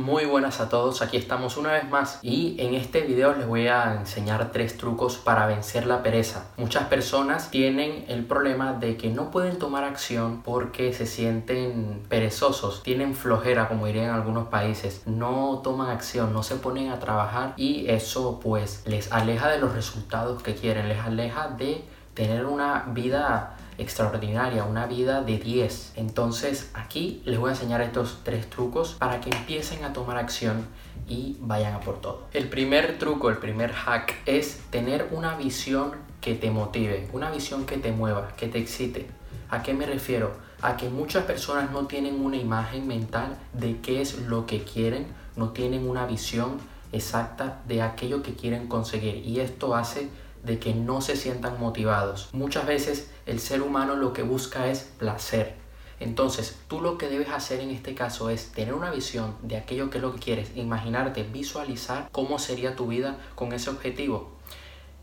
Muy buenas a todos, aquí estamos una vez más y en este video les voy a enseñar tres trucos para vencer la pereza. Muchas personas tienen el problema de que no pueden tomar acción porque se sienten perezosos, tienen flojera como dirían algunos países, no toman acción, no se ponen a trabajar y eso pues les aleja de los resultados que quieren, les aleja de tener una vida extraordinaria, una vida de 10. Entonces aquí les voy a enseñar estos tres trucos para que empiecen a tomar acción y vayan a por todo. El primer truco, el primer hack es tener una visión que te motive, una visión que te mueva, que te excite. ¿A qué me refiero? A que muchas personas no tienen una imagen mental de qué es lo que quieren, no tienen una visión exacta de aquello que quieren conseguir y esto hace de que no se sientan motivados. Muchas veces el ser humano lo que busca es placer. Entonces, tú lo que debes hacer en este caso es tener una visión de aquello que es lo que quieres, imaginarte, visualizar cómo sería tu vida con ese objetivo.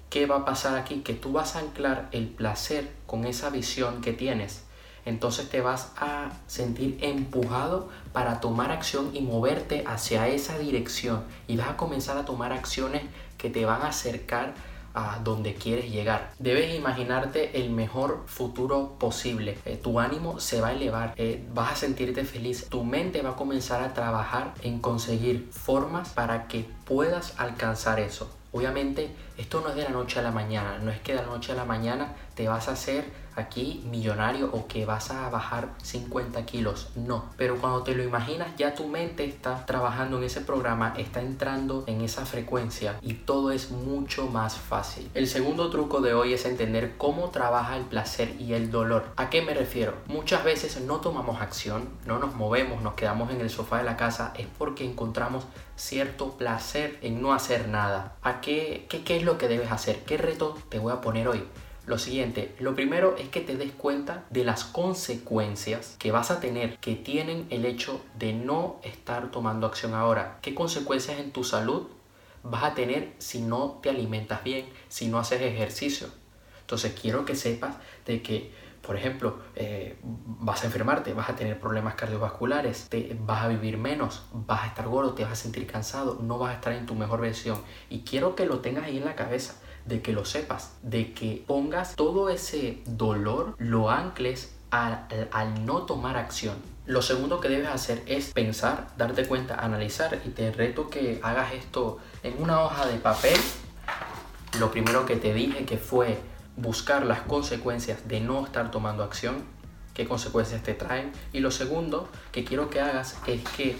¿Qué va a pasar aquí? Que tú vas a anclar el placer con esa visión que tienes. Entonces te vas a sentir empujado para tomar acción y moverte hacia esa dirección. Y vas a comenzar a tomar acciones que te van a acercar a donde quieres llegar. Debes imaginarte el mejor futuro posible. Eh, tu ánimo se va a elevar, eh, vas a sentirte feliz, tu mente va a comenzar a trabajar en conseguir formas para que puedas alcanzar eso. Obviamente esto no es de la noche a la mañana, no es que de la noche a la mañana te vas a hacer aquí millonario o que vas a bajar 50 kilos, no. Pero cuando te lo imaginas ya tu mente está trabajando en ese programa, está entrando en esa frecuencia y todo es mucho más fácil. El segundo truco de hoy es entender cómo trabaja el placer y el dolor. ¿A qué me refiero? Muchas veces no tomamos acción, no nos movemos, nos quedamos en el sofá de la casa, es porque encontramos cierto placer en no hacer nada. ¿A qué, qué, qué es lo que debes hacer? ¿Qué reto te voy a poner hoy? Lo siguiente, lo primero es que te des cuenta de las consecuencias que vas a tener que tienen el hecho de no estar tomando acción ahora. ¿Qué consecuencias en tu salud vas a tener si no te alimentas bien, si no haces ejercicio? Entonces quiero que sepas de que por ejemplo, eh, vas a enfermarte, vas a tener problemas cardiovasculares, te, vas a vivir menos, vas a estar gordo, te vas a sentir cansado, no vas a estar en tu mejor versión. Y quiero que lo tengas ahí en la cabeza, de que lo sepas, de que pongas todo ese dolor, lo ancles al, al no tomar acción. Lo segundo que debes hacer es pensar, darte cuenta, analizar y te reto que hagas esto en una hoja de papel. Lo primero que te dije que fue buscar las consecuencias de no estar tomando acción, qué consecuencias te traen. Y lo segundo que quiero que hagas es que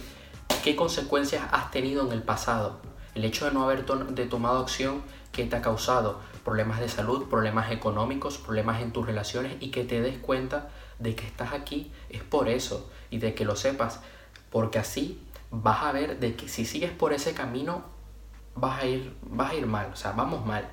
qué consecuencias has tenido en el pasado. El hecho de no haber tomado acción, ¿qué te ha causado? Problemas de salud, problemas económicos, problemas en tus relaciones y que te des cuenta de que estás aquí es por eso y de que lo sepas, porque así vas a ver de que si sigues por ese camino vas a ir, vas a ir mal, o sea, vamos mal.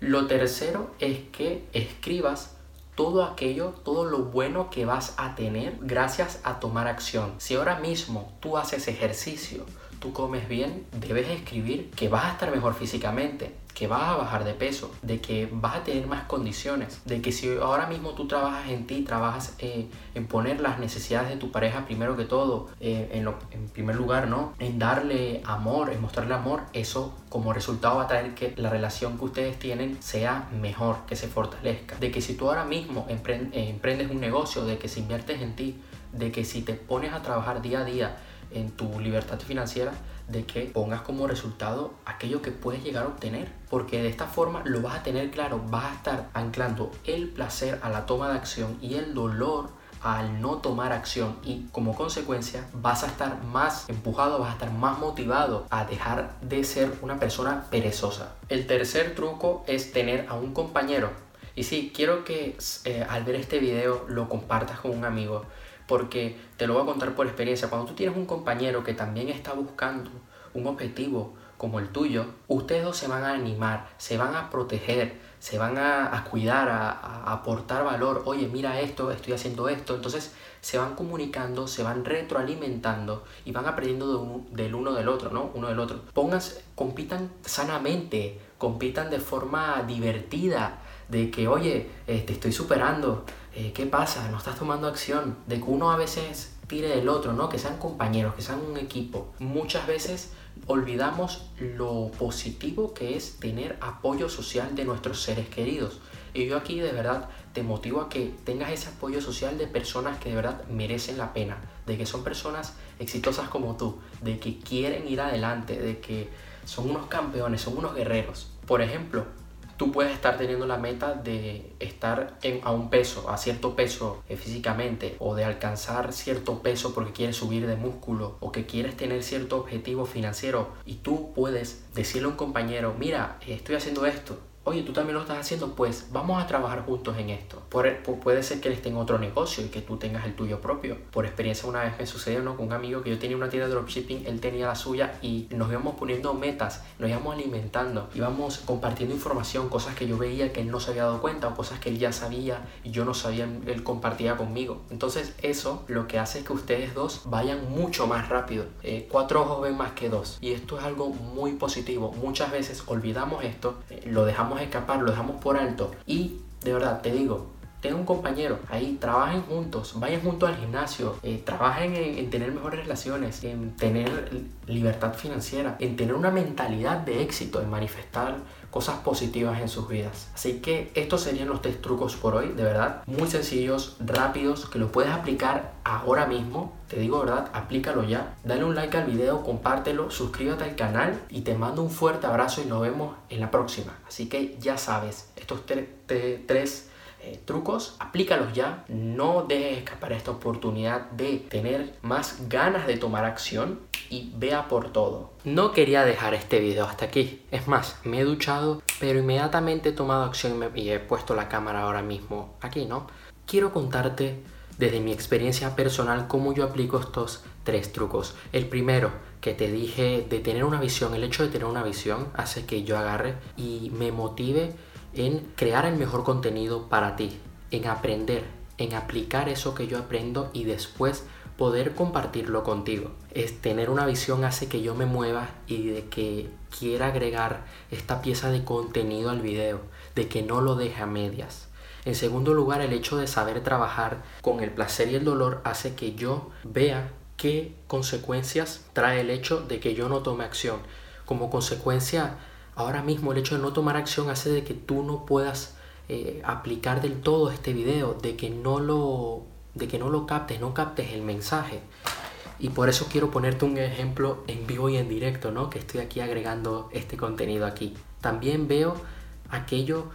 Lo tercero es que escribas todo aquello, todo lo bueno que vas a tener gracias a tomar acción. Si ahora mismo tú haces ejercicio, tú comes bien, debes escribir que vas a estar mejor físicamente, que vas a bajar de peso, de que vas a tener más condiciones, de que si ahora mismo tú trabajas en ti, trabajas eh, en poner las necesidades de tu pareja primero que todo, eh, en, lo, en primer lugar, ¿no? En darle amor, en mostrarle amor, eso como resultado va a traer que la relación que ustedes tienen sea mejor, que se fortalezca. De que si tú ahora mismo eh, emprendes un negocio, de que si inviertes en ti, de que si te pones a trabajar día a día, en tu libertad financiera de que pongas como resultado aquello que puedes llegar a obtener. Porque de esta forma lo vas a tener claro, vas a estar anclando el placer a la toma de acción y el dolor al no tomar acción y como consecuencia vas a estar más empujado, vas a estar más motivado a dejar de ser una persona perezosa. El tercer truco es tener a un compañero. Y sí, quiero que eh, al ver este video lo compartas con un amigo porque te lo voy a contar por experiencia. Cuando tú tienes un compañero que también está buscando un objetivo como el tuyo, ustedes dos se van a animar, se van a proteger, se van a, cuidar, a, aportar valor. Oye, mira esto, estoy haciendo esto. Entonces se van comunicando, se van retroalimentando y van aprendiendo del uno del otro, ¿no? Uno del otro. Pónganse, compitan sanamente, compitan de forma divertida, de que, oye, te estoy superando, eh, ¿qué pasa? No estás tomando acción. De que uno a veces tire del otro, ¿no? Que sean compañeros, que sean un equipo. Muchas veces olvidamos lo positivo que es tener apoyo social de nuestros seres queridos. Y yo aquí de verdad te motivo a que tengas ese apoyo social de personas que de verdad merecen la pena, de que son personas exitosas como tú, de que quieren ir adelante, de que son unos campeones, son unos guerreros. Por ejemplo, tú puedes estar teniendo la meta de estar a un peso, a cierto peso eh, físicamente, o de alcanzar cierto peso porque quieres subir de músculo, o que quieres tener cierto objetivo financiero, y tú puedes decirle a un compañero, mira, estoy haciendo esto, oye, tú también lo estás haciendo, pues vamos a trabajar juntos en esto. puede ser que él esté en otro negocio y que tú tengas el tuyo propio. Por experiencia una vez me sucedió ¿no? con un amigo que yo tenía una tienda de dropshipping, él tenía la suya y nos íbamos poniendo metas, nos íbamos alimentando, íbamos compartiendo información, cosas que yo veía que él no se había dado cuenta o cosas que él ya sabía y yo no sabía, él compartía conmigo. Entonces eso lo que hace es que ustedes dos vayan mucho más rápido. Eh, cuatro ojos ven más que dos y esto es algo muy positivo. Muchas veces olvidamos esto, eh, lo dejamos escapar, lo dejamos por alto. Y de verdad, te digo, tenga un compañero ahí, trabajen juntos, vayan juntos al gimnasio, eh, trabajen en, en, tener mejores relaciones, en tener libertad financiera, en tener una mentalidad de éxito, en manifestar cosas positivas en sus vidas. Así que estos serían los tres trucos por hoy, de verdad, muy sencillos, rápidos, que los puedes aplicar ahora mismo. Te digo verdad, aplícalo ya. Dale un like al video, compártelo, suscríbete al canal y te mando un fuerte abrazo y nos vemos en la próxima. Así que ya sabes, estos tres eh, trucos, aplícalos ya. No dejes escapar esta oportunidad de tener más ganas de tomar acción y vea por todo. No quería dejar este video hasta aquí. Es más, me he duchado, pero inmediatamente he tomado acción y he puesto la cámara ahora mismo aquí, ¿no? Quiero contarte desde mi experiencia personal cómo yo aplico estos tres trucos. El primero, que te dije de tener una visión, el hecho de tener una visión hace que yo agarre y me motive en crear el mejor contenido para ti, en aprender, en aplicar eso que yo aprendo y después poder compartirlo contigo. Es tener una visión hace que yo me mueva y de que quiera agregar esta pieza de contenido al video, de que no lo deje a medias. En segundo lugar, el hecho de saber trabajar con el placer y el dolor hace que yo vea qué consecuencias trae el hecho de que yo no tome acción. Como consecuencia, ahora mismo el hecho de no tomar acción hace de que tú no puedas eh, aplicar del todo este video, de que no lo de que no lo captes, no captes el mensaje. Y por eso quiero ponerte un ejemplo en vivo y en directo, ¿no? Que estoy aquí agregando este contenido aquí. También veo aquello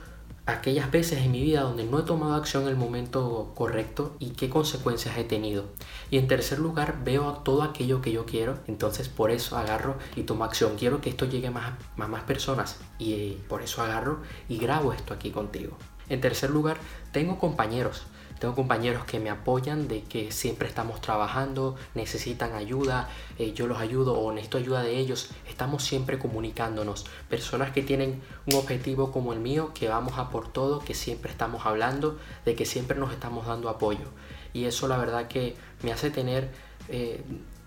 aquellas veces en mi vida donde no he tomado acción en el momento correcto y qué consecuencias he tenido. Y en tercer lugar, veo todo aquello que yo quiero, entonces por eso agarro y tomo acción. Quiero que esto llegue a más, más, más personas y eh, por eso agarro y grabo esto aquí contigo. En tercer lugar, tengo compañeros tengo compañeros que me apoyan de que siempre estamos trabajando, necesitan ayuda, eh, yo los ayudo o necesito ayuda de ellos. Estamos siempre comunicándonos. Personas que tienen un objetivo como el mío, que vamos a por todo, que siempre estamos hablando, de que siempre nos estamos dando apoyo. Y eso la verdad que me hace tener... Eh,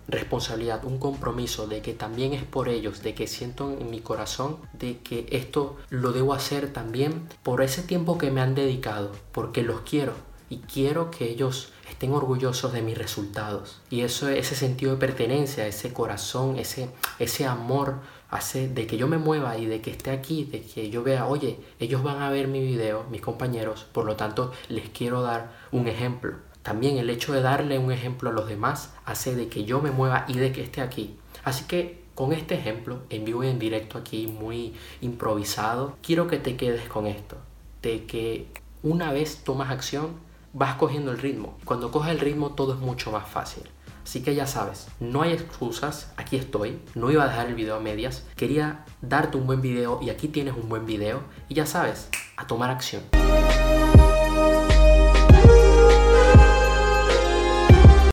responsabilidad, un compromiso de que también es por ellos, de que siento en mi corazón de que esto lo debo hacer también por ese tiempo que me han dedicado, porque los quiero, y quiero que ellos estén orgullosos de mis resultados. Y eso, ese sentido de pertenencia, ese corazón, ese, ese amor hace de que yo me mueva y de que esté aquí, de que yo vea, oye, ellos van a ver mi video, mis compañeros, por lo tanto les quiero dar un ejemplo. También el hecho de darle un ejemplo a los demás hace de que yo me mueva y de que esté aquí. Así que con este ejemplo, en vivo y en directo aquí, muy improvisado, quiero que te quedes con esto, de que una vez tomas acción, vas cogiendo el ritmo. Cuando coges el ritmo todo es mucho más fácil. Así que ya sabes, no hay excusas, aquí estoy, no iba a dejar el video a medias, quería darte un buen video y aquí tienes un buen video y ya sabes, a tomar acción.